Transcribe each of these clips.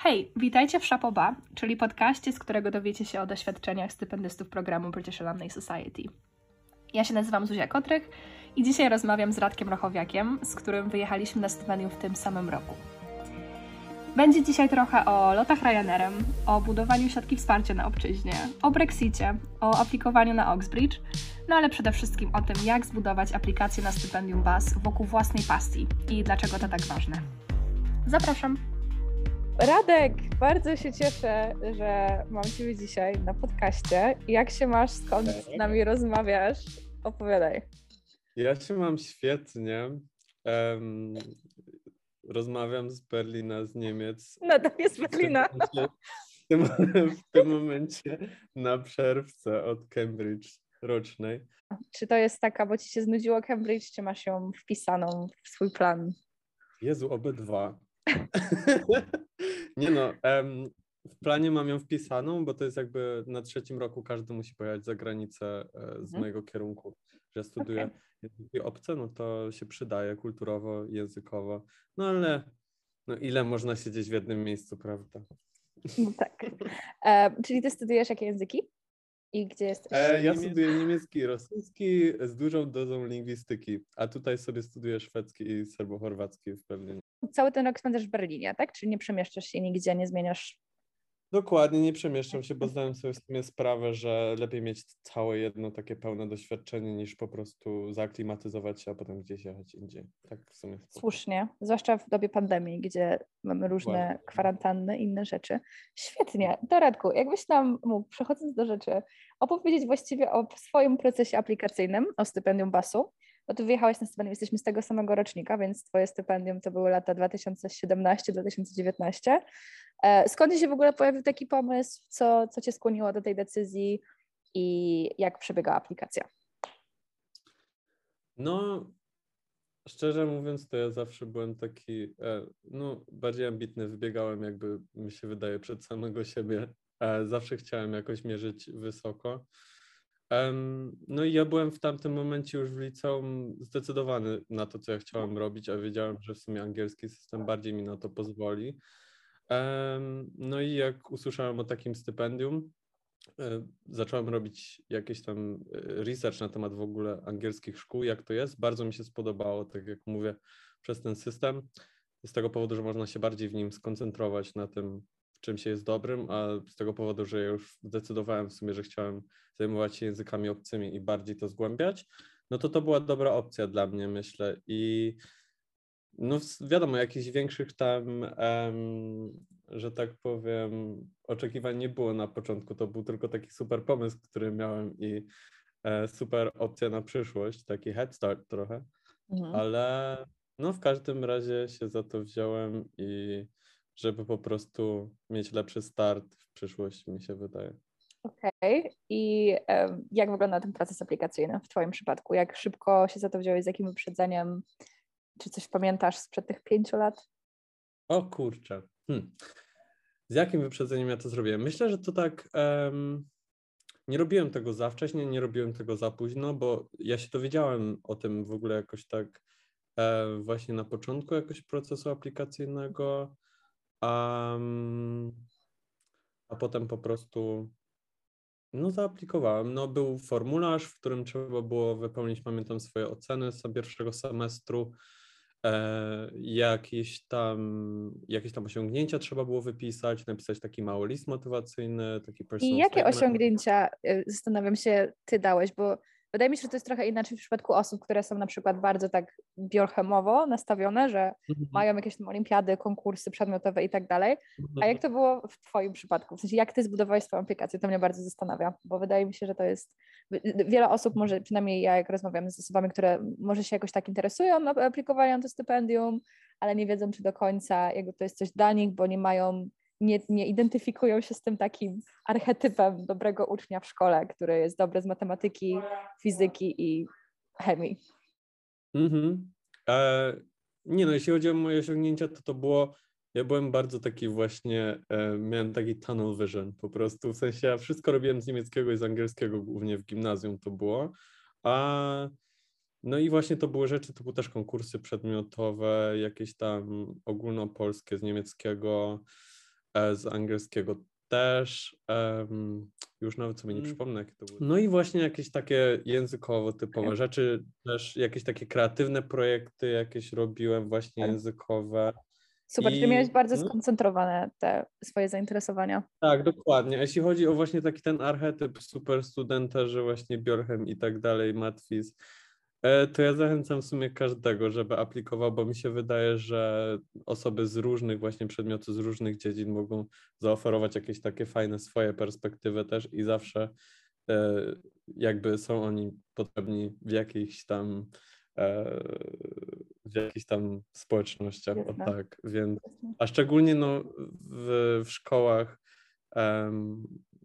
Hej, witajcie w Szapoba, czyli podcaście, z którego dowiecie się o doświadczeniach stypendystów programu British Alumni Society. Ja się nazywam Zuzia Kotrych i dzisiaj rozmawiam z Radkiem Rochowiakiem, z którym wyjechaliśmy na stypendium w tym samym roku. Będzie dzisiaj trochę o lotach Ryanerem, o budowaniu siatki wsparcia na obczyźnie, o Brexicie, o aplikowaniu na Oxbridge, no ale przede wszystkim o tym, jak zbudować aplikację na stypendium BAS wokół własnej pasji i dlaczego to tak ważne. Zapraszam! Radek, bardzo się cieszę, że mam Ciebie dzisiaj na podcaście. Jak się masz, skąd z nami rozmawiasz? Opowiadaj. Ja się mam świetnie. Um, rozmawiam z Berlina, z Niemiec. No to jest Berlina. W tym, w tym momencie na przerwce od Cambridge rocznej. Czy to jest taka, bo Ci się znudziło Cambridge, czy masz ją wpisaną w swój plan? Jezu, obydwa. Nie no, em, w planie mam ją wpisaną, bo to jest jakby na trzecim roku każdy musi pojechać za granicę e, z mhm. mojego kierunku, że studiuję okay. języki obce, no to się przydaje kulturowo, językowo, no ale no ile można siedzieć w jednym miejscu, prawda? No tak. E, czyli ty studiujesz jakie języki? I gdzie jesteś? E, ja studiuję niemiecki i rosyjski z dużą dozą lingwistyki, a tutaj sobie studiuję szwedzki i serbo-chorwacki w Berlinie. Cały ten rok spędzasz w Berlinie, tak? Czyli nie przemieszczasz się nigdzie, nie zmieniasz Dokładnie, nie przemieszczam się, bo zdałem sobie w sumie sprawę, że lepiej mieć całe jedno takie pełne doświadczenie, niż po prostu zaaklimatyzować się, a potem gdzieś jechać indziej. Tak w sumie. Słusznie, zwłaszcza w dobie pandemii, gdzie mamy różne Dokładnie. kwarantanny, inne rzeczy. Świetnie. To Radku, jakbyś nam mógł, przechodząc do rzeczy, opowiedzieć właściwie o swoim procesie aplikacyjnym, o stypendium BAS-u, bo ty wyjechałeś na stypendium, jesteśmy z tego samego rocznika, więc twoje stypendium to były lata 2017-2019. E, skąd się w ogóle pojawił taki pomysł? Co, co cię skłoniło do tej decyzji i jak przebiegała aplikacja? No, szczerze mówiąc, to ja zawsze byłem taki, e, no, bardziej ambitny, wybiegałem jakby, mi się wydaje, przed samego siebie. E, zawsze chciałem jakoś mierzyć wysoko. No i ja byłem w tamtym momencie już w liceum zdecydowany na to, co ja chciałem robić, a wiedziałem, że w sumie angielski system bardziej mi na to pozwoli. No i jak usłyszałem o takim stypendium, e, zacząłem robić jakiś tam e, research na temat w ogóle angielskich szkół, jak to jest. Bardzo mi się spodobało, tak jak mówię, przez ten system. Z tego powodu, że można się bardziej w nim skoncentrować na tym, czym się jest dobrym, a z tego powodu, że ja już zdecydowałem w sumie, że chciałem zajmować się językami obcymi i bardziej to zgłębiać, no to to była dobra opcja dla mnie, myślę. I no wiadomo, jakichś większych tam, um, że tak powiem, oczekiwań nie było na początku. To był tylko taki super pomysł, który miałem i e, super opcja na przyszłość, taki head start trochę. Mhm. Ale no w każdym razie się za to wziąłem i żeby po prostu mieć lepszy start w przyszłości, mi się wydaje. Okej. Okay. I um, jak wygląda ten proces aplikacyjny w Twoim przypadku? Jak szybko się za to wziąłeś, z jakim wyprzedzeniem? Czy coś pamiętasz sprzed tych pięciu lat? O kurczę. Hmm. Z jakim wyprzedzeniem ja to zrobiłem? Myślę, że to tak. Um, nie robiłem tego za wcześnie, nie robiłem tego za późno, bo ja się dowiedziałem o tym w ogóle jakoś tak e, właśnie na początku jakoś procesu aplikacyjnego, um, a potem po prostu no zaaplikowałem. No był formularz, w którym trzeba było wypełnić, pamiętam, swoje oceny z pierwszego semestru. E, jakieś, tam, jakieś tam osiągnięcia trzeba było wypisać, napisać taki mały list motywacyjny, taki personal I jakie statement. osiągnięcia, y, zastanawiam się, ty dałeś, bo Wydaje mi się, że to jest trochę inaczej w przypadku osób, które są na przykład bardzo tak biochemowo nastawione, że mhm. mają jakieś tam olimpiady, konkursy przedmiotowe i tak dalej. A jak to było w Twoim przypadku? W sensie, jak Ty zbudowałeś swoją aplikację? To mnie bardzo zastanawia, bo wydaje mi się, że to jest. Wiele osób może, przynajmniej ja, jak rozmawiam z osobami, które może się jakoś tak interesują na aplikowanie to stypendium, ale nie wiedzą, czy do końca jakby to jest coś dla nich, bo nie mają nie, nie identyfikują się z tym takim archetypem dobrego ucznia w szkole, który jest dobry z matematyki, fizyki i chemii. Mhm. E, nie no, jeśli chodzi o moje osiągnięcia, to to było, ja byłem bardzo taki właśnie, e, miałem taki tunnel vision po prostu, w sensie ja wszystko robiłem z niemieckiego i z angielskiego, głównie w gimnazjum to było, a no i właśnie to były rzeczy typu też konkursy przedmiotowe, jakieś tam ogólnopolskie z niemieckiego, z angielskiego też. Um, już nawet sobie nie Mm. przypomnę, jakie to było. No i właśnie jakieś takie językowo typowe rzeczy, też jakieś takie kreatywne projekty jakieś robiłem właśnie Super. językowe. Super, czyli I- miałeś bardzo no. skoncentrowane te swoje zainteresowania. Tak, dokładnie. A jeśli chodzi o właśnie taki ten archetyp super studenta, że właśnie Bjorhem i tak dalej, Matwis, e, to ja zachęcam w sumie każdego, żeby aplikował, bo mi się wydaje, że osoby z różnych właśnie przedmiotów, z różnych dziedzin mogą zaoferować jakieś takie fajne swoje perspektywy też i zawsze e, jakby są oni potrzebni w jakichś tam e, w jakichś tam społecznościach, o tak, więc a szczególnie no, w, w szkołach em,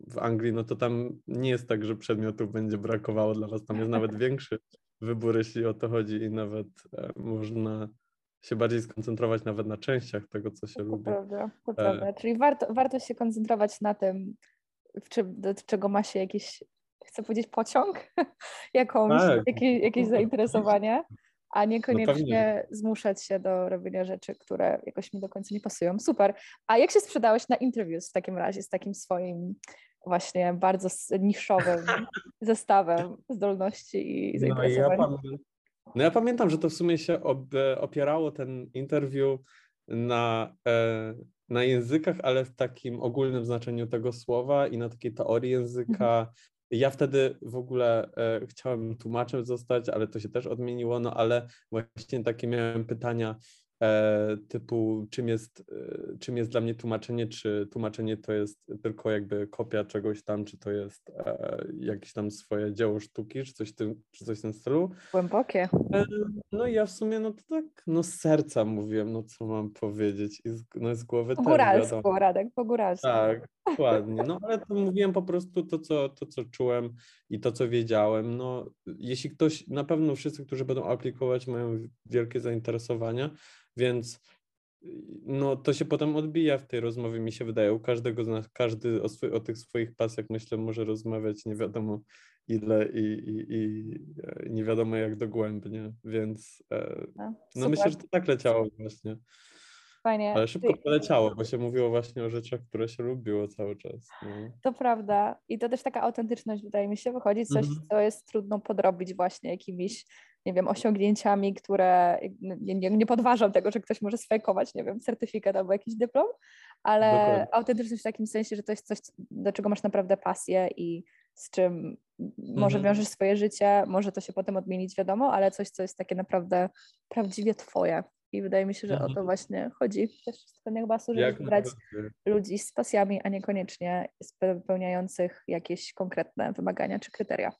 w Anglii, no to tam nie jest tak, że przedmiotów będzie brakowało dla was. Tam jest nawet większy wybór, jeśli o to chodzi i nawet e, można się bardziej skoncentrować nawet na częściach tego, co się To lubi. prawda, to E. prawda. Czyli warto, warto się koncentrować na tym, czym, do czego ma się jakiś, chcę powiedzieć, pociąg, jakąś, Tak. jakieś, jakieś zainteresowanie, a No niekoniecznie zmuszać się do robienia rzeczy, które jakoś mi do końca nie pasują. Super. A jak się sprzedałeś na interviews w takim razie z takim swoim właśnie bardzo niszowym zestawem zdolności i No, ja zainteresowań? pamię- no ja pamiętam, że to w sumie się ob, opierało ten interview na, e, na językach, ale w takim ogólnym znaczeniu tego słowa i na takiej teorii języka. Ja wtedy w ogóle e, chciałem tłumaczem zostać, ale to się też odmieniło, no ale właśnie takie miałem pytania typu czym jest, e, czym jest dla mnie tłumaczenie, czy tłumaczenie to jest tylko jakby kopia czegoś tam, czy to jest e, jakieś tam swoje dzieło sztuki, czy coś, w tym, czy coś w tym stylu. Głębokie. E, No i ja w sumie, no to tak, no z serca mówiłem, no co mam powiedzieć i z, no z głowy Po też góralsku, wiadomo. Radek, po góralsku. Tak, dokładnie. No ale to mówiłem po prostu to co, to, co czułem i to, co wiedziałem. No, jeśli ktoś, na pewno wszyscy, którzy będą aplikować, mają wielkie zainteresowania, więc no, to się potem odbija w tej rozmowie, mi się wydaje. U każdego z nas, każdy o, swój, o tych swoich pasjach, myślę, może rozmawiać nie wiadomo ile i, i, i e, nie wiadomo jak dogłębnie, więc e, No, no myślę, że to tak leciało właśnie. Fajnie. Ale szybko poleciało, bo się mówiło właśnie o rzeczach, które się lubiło cały czas. No. To prawda. I to też taka autentyczność, wydaje mi się, wychodzi coś, Mhm. co jest trudno podrobić właśnie jakimiś, nie wiem, osiągnięciami, które nie, nie, nie podważam tego, że ktoś może sfejkować, nie wiem, certyfikat albo jakiś dyplom, ale Dokładnie. autentyczność w takim sensie, że to jest coś, do czego masz naprawdę pasję i z czym może Mhm. wiążesz swoje życie, może to się potem odmienić, wiadomo, ale coś, co jest takie naprawdę prawdziwie twoje. I wydaje mi się, że o to Mhm. właśnie chodzi też w stypendiach basu, żeby wybrać ludzi z pasjami, a niekoniecznie spełniających jakieś konkretne wymagania czy kryteria.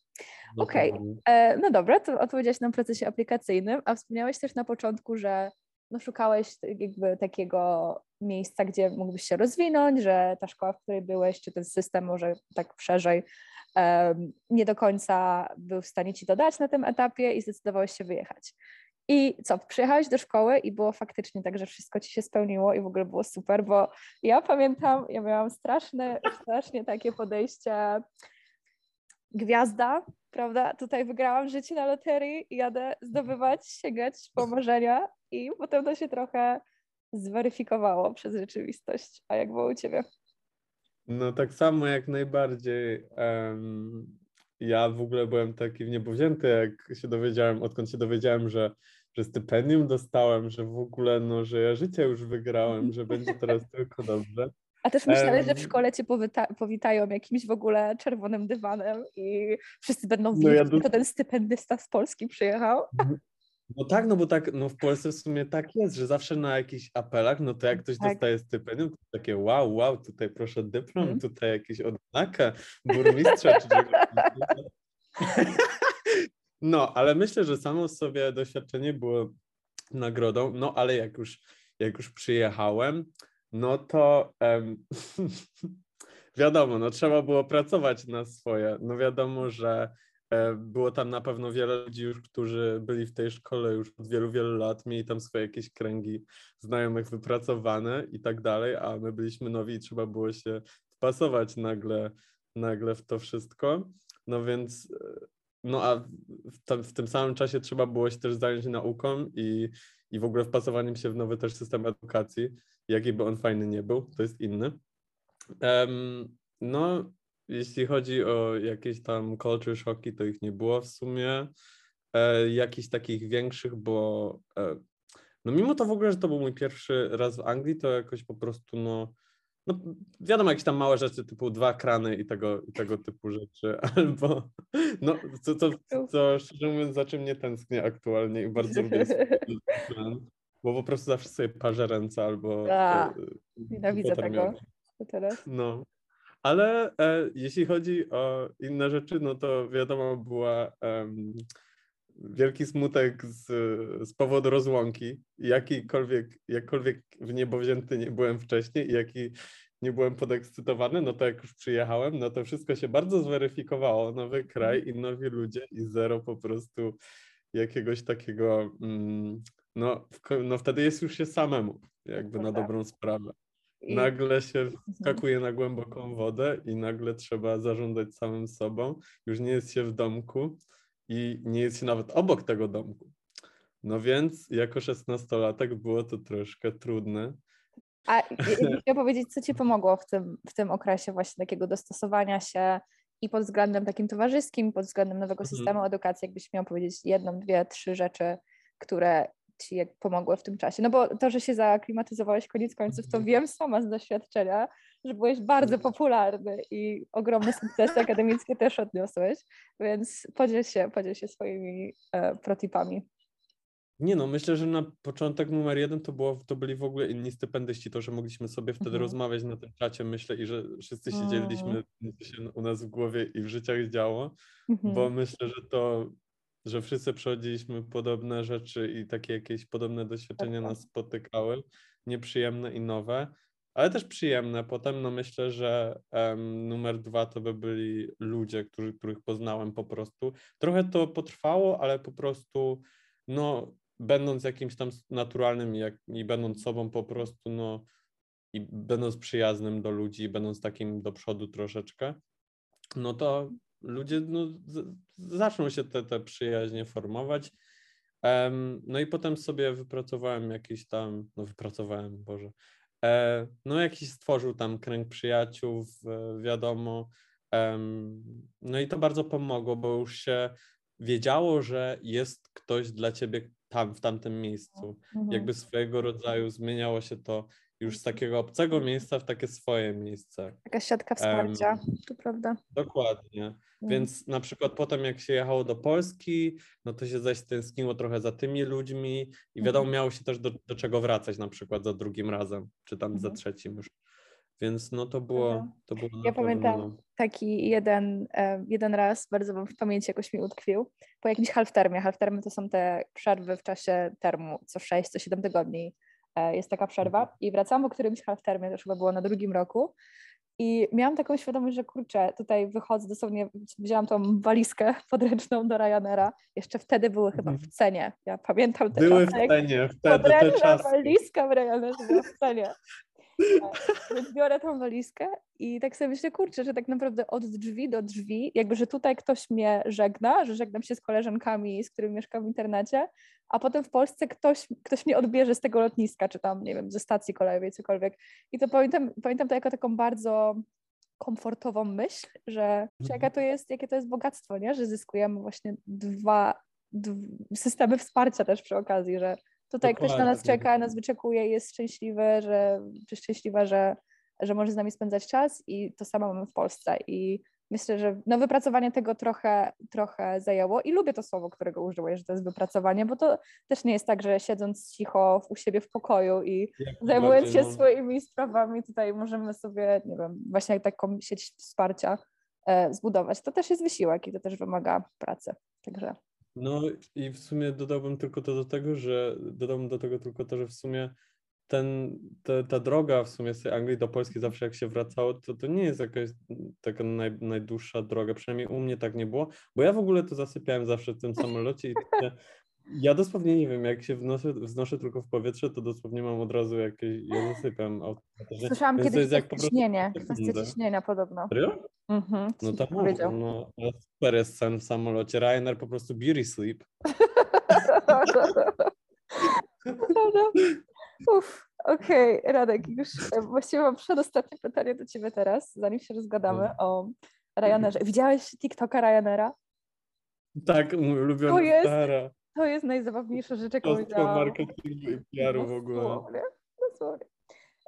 Okej. Dokładnie. E, no dobra, to odpowiedziałeś na procesie aplikacyjnym, a wspomniałeś też na początku, że no szukałeś jakby takiego miejsca, gdzie mógłbyś się rozwinąć, że ta szkoła, w której byłeś, czy ten system może tak szerzej em, nie do końca był w stanie ci dodać na tym etapie i zdecydowałeś się wyjechać. I co, przyjechałeś do szkoły i było faktycznie tak, że wszystko ci się spełniło i w ogóle było super, bo ja pamiętam, ja miałam straszne, strasznie takie podejście gwiazda, prawda? Tutaj wygrałam życie na loterii, jadę zdobywać, sięgać po marzenia i potem to się trochę zweryfikowało przez rzeczywistość. A jak było u ciebie? No tak samo jak najbardziej. Ja w ogóle byłem taki w niebo wzięty, jak się dowiedziałem, odkąd się dowiedziałem, że, że stypendium dostałem, że w ogóle, no, że ja życie już wygrałem, że będzie teraz tylko dobrze. A też myślałeś, że w szkole cię powita- powitają jakimś w ogóle czerwonym dywanem i wszyscy będą No wiedzieć, ja że dos- to ten stypendysta z Polski przyjechał. No tak, no bo tak, no w Polsce w sumie tak jest, że zawsze na jakichś apelach, no to jak ktoś Tak. dostaje stypendium, to takie wow, wow, tutaj proszę dyplom, Mhm. tutaj jakieś odznakę burmistrza czy czegoś. No, ale myślę, że samo sobie doświadczenie było nagrodą, no ale jak już, jak już przyjechałem, no to em, wiadomo, no trzeba było pracować na swoje. No wiadomo, że było tam na pewno wiele ludzi już, którzy byli w tej szkole już od wielu, wielu lat, mieli tam swoje jakieś kręgi znajomych wypracowane i tak dalej, a my byliśmy nowi i trzeba było się wpasować nagle, nagle w to wszystko. No więc, e, no a w, tam, w tym samym czasie trzeba było się też zająć nauką i, i w ogóle wpasowaniem się w nowy też system edukacji, jaki by on fajny nie był, to jest inny. Um, no, jeśli chodzi o jakieś tam culture shocki, to ich nie było w sumie. E, jakichś takich większych, bo e, no mimo to w ogóle, że to był mój pierwszy raz w Anglii, to jakoś po prostu no, no wiadomo, jakieś tam małe rzeczy typu dwa krany i tego, i tego typu rzeczy, albo no co, co, co szczerze mówiąc za czym nie tęsknię aktualnie i bardzo lubię kran, bo po prostu zawsze sobie parzę ręce albo A, e, nienawidzę tego teraz. No, ale e, jeśli chodzi o inne rzeczy, no to wiadomo była um, wielki smutek z, z powodu rozłąki. Jakikolwiek, jakkolwiek w niebo wzięty nie byłem wcześniej i jaki nie byłem podekscytowany, no to jak już przyjechałem, no to wszystko się bardzo zweryfikowało. Nowy kraj i nowi ludzie i zero po prostu jakiegoś takiego, mm, no, no wtedy jest już się samemu, jakby na dobrą sprawę. Nagle się mhm. wskakuje na głęboką wodę i nagle trzeba zarządzać samym sobą. Już nie jest się w domku i nie jest się nawet obok tego domku. No więc jako szesnastolatek było to troszkę trudne. A chciałam powiedzieć, co Ci pomogło w tym, w tym okresie właśnie takiego dostosowania się i pod względem takim towarzyskim, pod względem nowego mhm. systemu edukacji, jakbyś miał powiedzieć jedną, dwie, trzy rzeczy, które Ci pomogły w tym czasie? No bo to, że się zaaklimatyzowałeś koniec końców, to mhm. wiem sama z doświadczenia, że byłeś bardzo popularny i ogromne sukcesy akademickie też odniosłeś, więc podziel się, podziel się swoimi e, protipami. Nie no, myślę, że na początek numer jeden to, było, to byli w ogóle inni stypendyści, to, że mogliśmy sobie wtedy mhm. rozmawiać na tym czacie, myślę, i że wszyscy się dzieliliśmy, co się u nas w głowie i w życiach działo, mhm. bo myślę, że to, że wszyscy przechodziliśmy podobne rzeczy i takie jakieś podobne doświadczenia nas spotykały, nieprzyjemne i nowe, ale też przyjemne. Potem no myślę, że um, numer dwa to by byli ludzie, którzy, których poznałem po prostu. Trochę to potrwało, ale po prostu no będąc jakimś tam naturalnym jak, i będąc sobą po prostu no i będąc przyjaznym do ludzi, będąc takim do przodu troszeczkę, no to ludzie no, z, zaczną się te, te przyjaźnie formować. Um, no i potem sobie wypracowałem jakiś tam, no wypracowałem, Boże, E, no jakiś stworzył tam kręg przyjaciół, wiadomo. No i to bardzo pomogło, bo już się wiedziało, że jest ktoś dla ciebie tam, w tamtym miejscu. Mhm. Jakby swojego rodzaju zmieniało się to już z takiego obcego miejsca w takie swoje miejsce. Taka siatka wsparcia, um, to prawda. Dokładnie. Mm. Więc na przykład potem jak się jechało do Polski, no to się zaś tęskniło trochę za tymi ludźmi i mhm. wiadomo, miało się też do, do czego wracać na przykład za drugim razem, czy tam za mhm. trzecim już. Więc no to było, to było Ja pamiętam no. taki jeden, jeden raz, bardzo wam w pamięci jakoś mi utkwił, po jakimś half-termie. Half-termy to są te przerwy w czasie termu, co 6, co 7 tygodni jest taka przerwa mhm. i wracałam po którymś half-termie, to już chyba było na drugim roku i miałam taką świadomość, że kurczę, tutaj wychodzę, dosłownie wzięłam tą walizkę podręczną do Ryanaira. Jeszcze wtedy były chyba w mhm. cenie. Ja pamiętam te Były czasy, w cenie, wtedy te czasy. walizka w Ryanairze była w cenie. Więc biorę tą walizkę i tak sobie myślę, kurczę, że tak naprawdę od drzwi do drzwi, jakby, że tutaj ktoś mnie żegna, że żegnam się z koleżankami, z którymi mieszkam w internacie, a potem w Polsce ktoś, ktoś mnie odbierze z tego lotniska, czy tam, nie wiem, ze stacji kolejowej, cokolwiek. I to pamiętam, pamiętam to jako taką bardzo komfortową myśl, że jaka mhm. to jest, jakie to jest bogactwo, nie? że zyskujemy właśnie dwa, dwa systemy wsparcia też przy okazji, że tutaj Dokładnie. ktoś na nas czeka, nas wyczekuje i jest szczęśliwy, że, czy szczęśliwa, że, że może z nami spędzać czas i to samo mamy w Polsce i myślę, że no wypracowanie tego trochę, trochę zajęło i lubię to słowo, którego użyłeś, że to jest wypracowanie, bo to też nie jest tak, że siedząc cicho u siebie w pokoju i Jak zajmując się no. swoimi sprawami, tutaj możemy sobie, nie wiem, właśnie taką sieć wsparcia e, zbudować. To też jest wysiłek i to też wymaga pracy, także... No i w sumie dodałbym tylko to do tego, że dodałbym do tego tylko to, że w sumie ten, te, ta droga w sumie z Anglii do Polski zawsze jak się wracało, to, to nie jest jakaś taka naj, najdłuższa droga, przynajmniej u mnie tak nie było, bo ja w ogóle to zasypiałem zawsze w tym samolocie i ja dosłownie nie wiem, jak się wnoszę, wznoszę tylko w powietrze, to dosłownie mam od razu jakieś, ja zasypiam automatycznie. Słyszałam Więc kiedyś jak ciśnienie, kwestia ciśnienia podobno. Serio? Mhm, no to mówię, no, super jest sen w samolocie, Ryanair po prostu beauty sleep. Uff, Okej, okay, Radek, już e, właściwie mam przedostatnie pytanie do Ciebie teraz, zanim się rozgadamy no. o Ryanerze. Widziałeś TikToka Ryanera? Tak, mój ulubiony to jest, stara. To jest najzabawniejsza rzecz, jaką widziałam. marketingu i PR-u w ogóle. Dosłownie, dosłownie.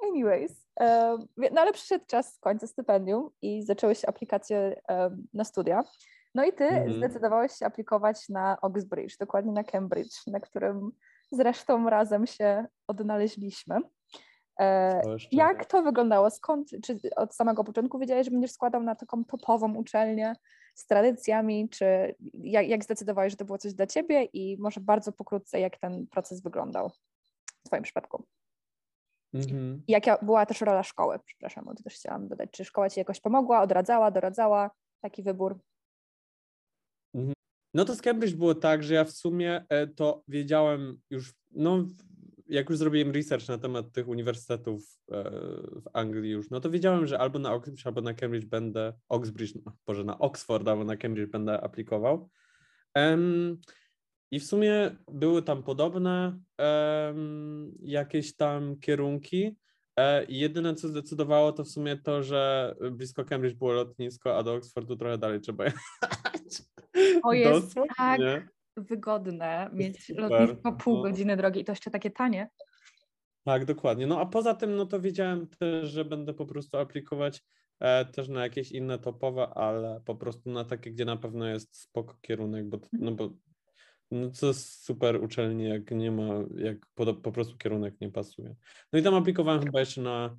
Anyways, um, no ale przyszedł czas końca stypendium i zaczęły się aplikacje um, na studia. No i ty mm -hmm. zdecydowałeś się aplikować na Oxbridge, dokładnie na Cambridge, na którym zresztą razem się odnaleźliśmy. E, jak to wyglądało? Skąd, czy od samego początku wiedziałeś, że będziesz składał na taką topową uczelnię z tradycjami, czy jak, jak zdecydowałeś, że to było coś dla ciebie i może bardzo pokrótce, jak ten proces wyglądał w twoim przypadku? Mhm. Jaka była też rola szkoły, przepraszam, bo to też chciałam dodać. Czy szkoła ci jakoś pomogła, odradzała, doradzała taki wybór? Mhm. No to z Cambridge było tak, że ja w sumie e, to wiedziałem już, no jak już zrobiłem research na temat tych uniwersytetów e, w Anglii już, no to wiedziałem, że albo na Oxbridge, albo na Cambridge będę, Oxbridge, no, na Oxford albo na Cambridge będę aplikował. Um, I w sumie były tam podobne um, jakieś tam kierunki. E, jedyne, co zdecydowało, to w sumie to, że blisko Cambridge było lotnisko, a do Oxfordu trochę dalej trzeba jechać. O jest tak wygodne mieć Super. lotnisko pół no. godziny drogi i to jeszcze takie tanie. Tak, dokładnie. No a poza tym, no to wiedziałem też, że będę po prostu aplikować e, też na jakieś inne topowe, ale po prostu na takie, gdzie na pewno jest spoko kierunek, bo, no bo no co super uczelni, jak nie ma, jak po, po prostu kierunek nie pasuje. No i tam aplikowałem chyba jeszcze na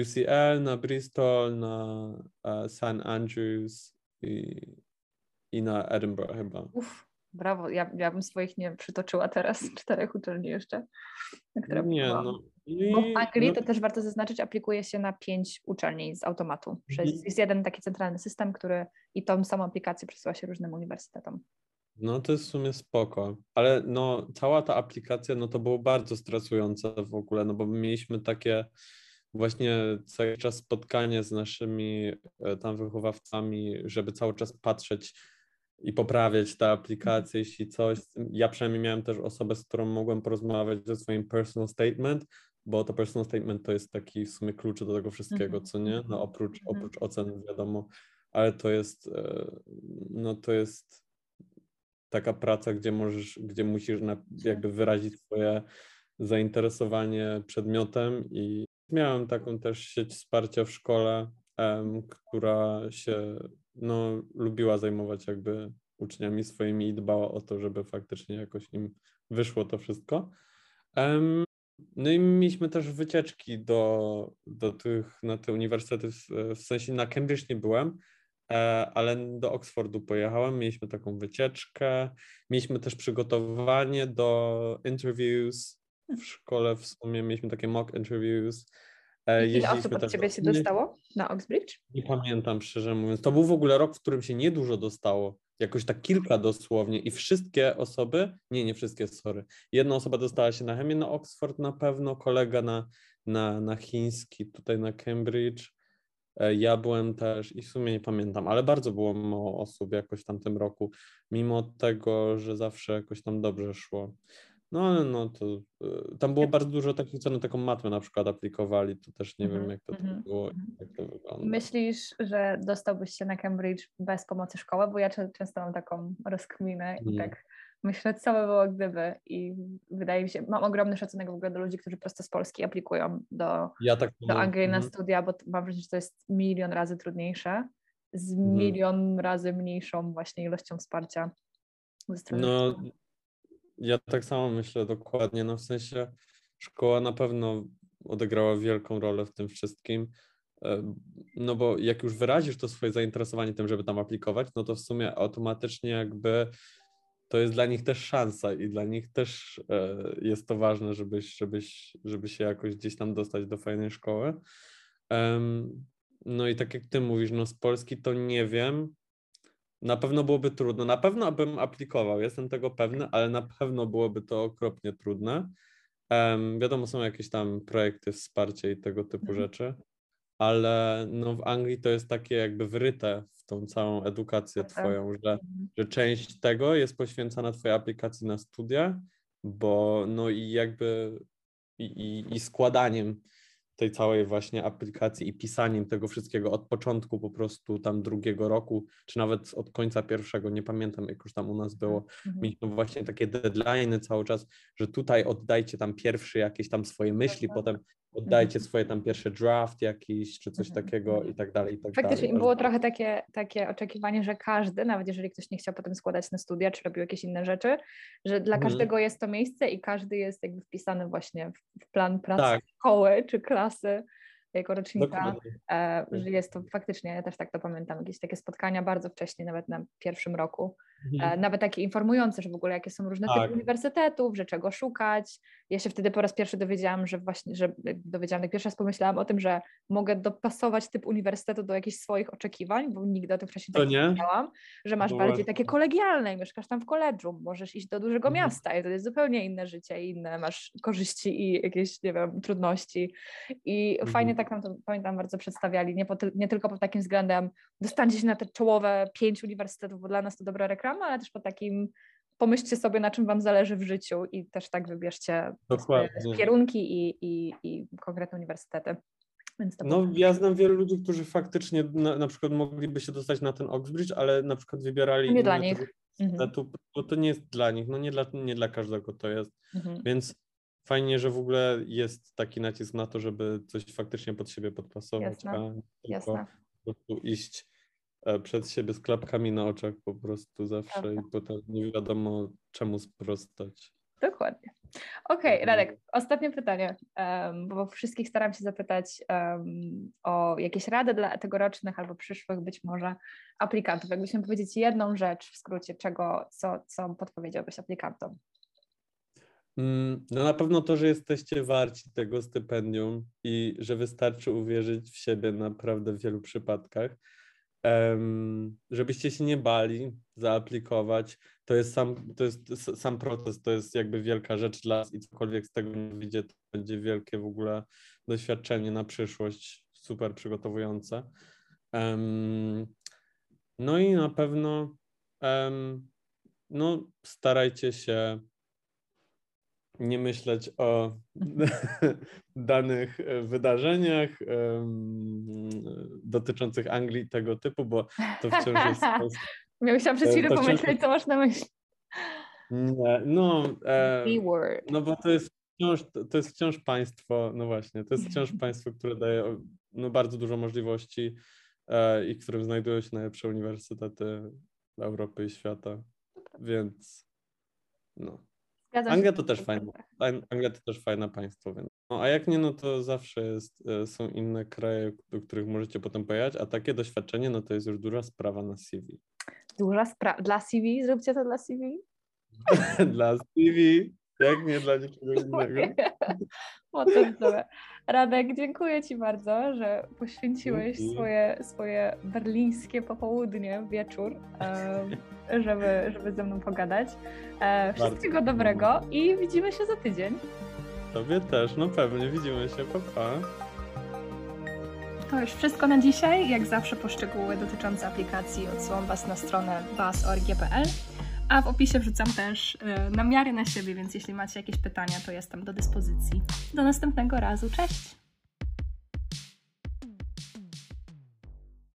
UCL, na Bristol, na uh, St. Andrews i, i na Edinburgh chyba. Uf, brawo, ja, ja bym swoich nie przytoczyła teraz, czterech uczelni jeszcze, na które Nie, no. I, Bo w Anglii, no, to też warto zaznaczyć, aplikuje się na pięć uczelni z automatu. Przez, jest jeden taki centralny system, który i tą samą aplikację przesyła się różnym uniwersytetom. No to jest w sumie spoko, ale no cała ta aplikacja, no to było bardzo stresujące w ogóle, no bo mieliśmy takie właśnie cały czas spotkanie z naszymi e, tam wychowawcami, żeby cały czas patrzeć i poprawiać te aplikacje, jeśli coś. Ja przynajmniej miałem też osobę, z którą mogłem porozmawiać ze swoim personal statement, bo to personal statement to jest taki w sumie klucz do tego wszystkiego, co nie? No oprócz, mhm. oprócz ocen wiadomo, ale to jest, e, no to jest taka praca, gdzie możesz, gdzie musisz na, jakby wyrazić swoje zainteresowanie przedmiotem i miałem taką też sieć wsparcia w szkole, um, która się no, lubiła zajmować jakby uczniami swoimi i dbała o to, żeby faktycznie jakoś im wyszło to wszystko. No i mieliśmy też wycieczki do, do tych, na te uniwersytety, w, w sensie na Cambridge nie byłem, E, ale do Oxfordu pojechałem, mieliśmy taką wycieczkę, mieliśmy też przygotowanie do interviews w szkole, w sumie mieliśmy takie mock interviews. E, I ile osób od Ciebie się dostało na Oxbridge? Nie pamiętam, szczerze mówiąc. To był w ogóle rok, w którym się niedużo dostało. Jakoś tak kilka dosłownie i wszystkie osoby, nie, nie wszystkie, sorry. Jedna osoba dostała się na chemię na Oxford na pewno, kolega na, na, na chiński tutaj na Cambridge, E, ja byłem też i w sumie nie pamiętam, ale bardzo było mało osób jakoś w tamtym roku, mimo tego, że zawsze jakoś tam dobrze szło. No no to e, tam było bardzo dużo takich, co na taką matmę na przykład aplikowali, to też nie wiem mhm, jak to, to mhm, było, mhm. jak to wygląda. Myślisz, że dostałbyś się na Cambridge bez pomocy szkoły? Bo ja często mam taką rozkminę i tak myślę, co by było gdyby i wydaje mi się, mam ogromny szacunek w ogóle do ludzi, którzy prosto z Polski aplikują do, ja tak do Anglii na mhm. studia, bo mam wrażenie, że to jest milion razy trudniejsze z milion razy mniejszą właśnie ilością wsparcia ze strony No, ja tak samo myślę dokładnie, no w sensie szkoła na pewno odegrała wielką rolę w tym wszystkim, e, no bo jak już wyrazisz to swoje zainteresowanie tym, żeby tam aplikować, no to w sumie automatycznie jakby to jest dla nich też szansa i dla nich też e, jest to ważne, żebyś, żebyś, żeby się jakoś gdzieś tam dostać do fajnej szkoły. No i tak jak ty mówisz, no z Polski to nie wiem. Na pewno byłoby trudno. Na pewno bym aplikował, jestem tego pewny, ale na pewno byłoby to okropnie trudne. Um, wiadomo, są jakieś tam projekty, wsparcie i tego typu mhm. rzeczy, ale no w Anglii to jest takie jakby wryte w tą całą edukację tak, tak. twoją, że, mhm. że część tego jest poświęcana twojej aplikacji na studia, bo no i jakby i, i składaniem tej całej właśnie aplikacji i pisaniem tego wszystkiego od początku po prostu tam drugiego roku, czy nawet od końca pierwszego, nie pamiętam jak już tam u nas było, mhm. mieliśmy właśnie takie deadlines cały czas, że tutaj oddajcie tam pierwszy jakieś tam swoje myśli, potem oddajcie mhm. swoje tam pierwsze draft jakiś, czy coś mhm. takiego i tak dalej, i tak Faktycznie dalej. było trochę takie, takie oczekiwanie, że każdy, nawet jeżeli ktoś nie chciał potem składać na studia, czy robił jakieś inne rzeczy, że dla mhm. każdego jest to miejsce i każdy jest jakby wpisany właśnie w, plan pracy tak. szkoły, czy klasy jako rocznika, e, że jest to faktycznie, ja też tak to pamiętam, jakieś takie spotkania bardzo wcześnie, nawet na pierwszym roku, mhm. e, nawet takie informujące, że w ogóle jakie są różne tak. typy uniwersytetów, że czego szukać. Ja się wtedy po raz pierwszy dowiedziałam, że właśnie, że dowiedziałam, jak pierwszy raz pomyślałam o tym, że mogę dopasować typ uniwersytetu do jakichś swoich oczekiwań, bo nigdy o tym wcześniej tak nie wiedziałam, że masz bardziej takie kolegialne, mieszkasz tam w koledżu, możesz iść do dużego mhm. miasta i to jest zupełnie inne życie, inne masz korzyści i jakieś, nie wiem, trudności i mhm. fajnie tak nam to, pamiętam, bardzo przedstawiali, nie, po, nie tylko pod takim względem dostańcie się na te czołowe pięć uniwersytetów, bo dla nas to dobra reklama, ale też pod takim pomyślcie sobie, na czym Wam zależy w życiu i też tak wybierzcie kierunki i, i, i konkretne uniwersytety. no, ja znam wielu ludzi, którzy faktycznie na, na, przykład mogliby się dostać na ten Oxbridge, ale na przykład wybierali. Nie dla nich. Mhm. Bo to nie jest dla nich, no nie dla, nie dla każdego to jest. Mhm. Więc fajnie, że w ogóle jest taki nacisk na to, żeby coś faktycznie pod siebie podpasować, Jasne. a tylko po prostu iść przed siebie z klapkami na oczach po prostu zawsze Prawda. i potem nie wiadomo czemu sprostać. Dokładnie. Okej, okay, Radek, ostatnie pytanie, um, bo wszystkich staram się zapytać um, o jakieś rady dla tegorocznych albo przyszłych być może aplikantów. Jakbyś miał powiedzieć jedną rzecz w skrócie, czego, co, co podpowiedziałbyś aplikantom? Mm, no na pewno to, że jesteście warci tego stypendium i że wystarczy uwierzyć w siebie naprawdę w wielu przypadkach. Żebyście się nie bali zaaplikować. To jest sam, to jest sam proces, to jest jakby wielka rzecz dla nas i cokolwiek z tego nie wyjdzie, to będzie wielkie w ogóle doświadczenie na przyszłość, super przygotowujące. No i na pewno no, starajcie się nie myśleć o danych e, wydarzeniach dotyczących Anglii tego typu, bo to wciąż jest. Miałam przez chwilę pomyśleć, co masz na myśli. Nie, no, e, no bo to jest wciąż, to jest wciąż państwo, no właśnie, to jest wciąż państwo, które daje no, bardzo dużo możliwości e, i w którym znajdują się najlepsze uniwersytety Europy i świata, więc no. Zgadzam Anglia to też fajne. Anglia to też fajne państwo, więc. No, a jak nie, no to zawsze jest, e, są inne kraje, do których możecie potem pojechać, a takie doświadczenie, no to jest już duża sprawa na CV. Duża sprawa. Dla CV? Zróbcie to dla CV? dla CV. Jak nie dla nikogo innego. Mocno Radek, dziękuję Ci bardzo, że poświęciłeś swoje, swoje berlińskie popołudnie, wieczór, żeby, żeby ze mną pogadać. E, wszystkiego bardzo dobrego i widzimy się za tydzień. Tobie też, no pewnie, widzimy się, pa, pa. To już wszystko na dzisiaj. Jak zawsze poszczegóły dotyczące aplikacji odsyłam Was na stronę bas.org.pl. A w opisie wrzucam też y, namiary na siebie, więc jeśli macie jakieś pytania, to jestem do dyspozycji. Do następnego razu. Cześć!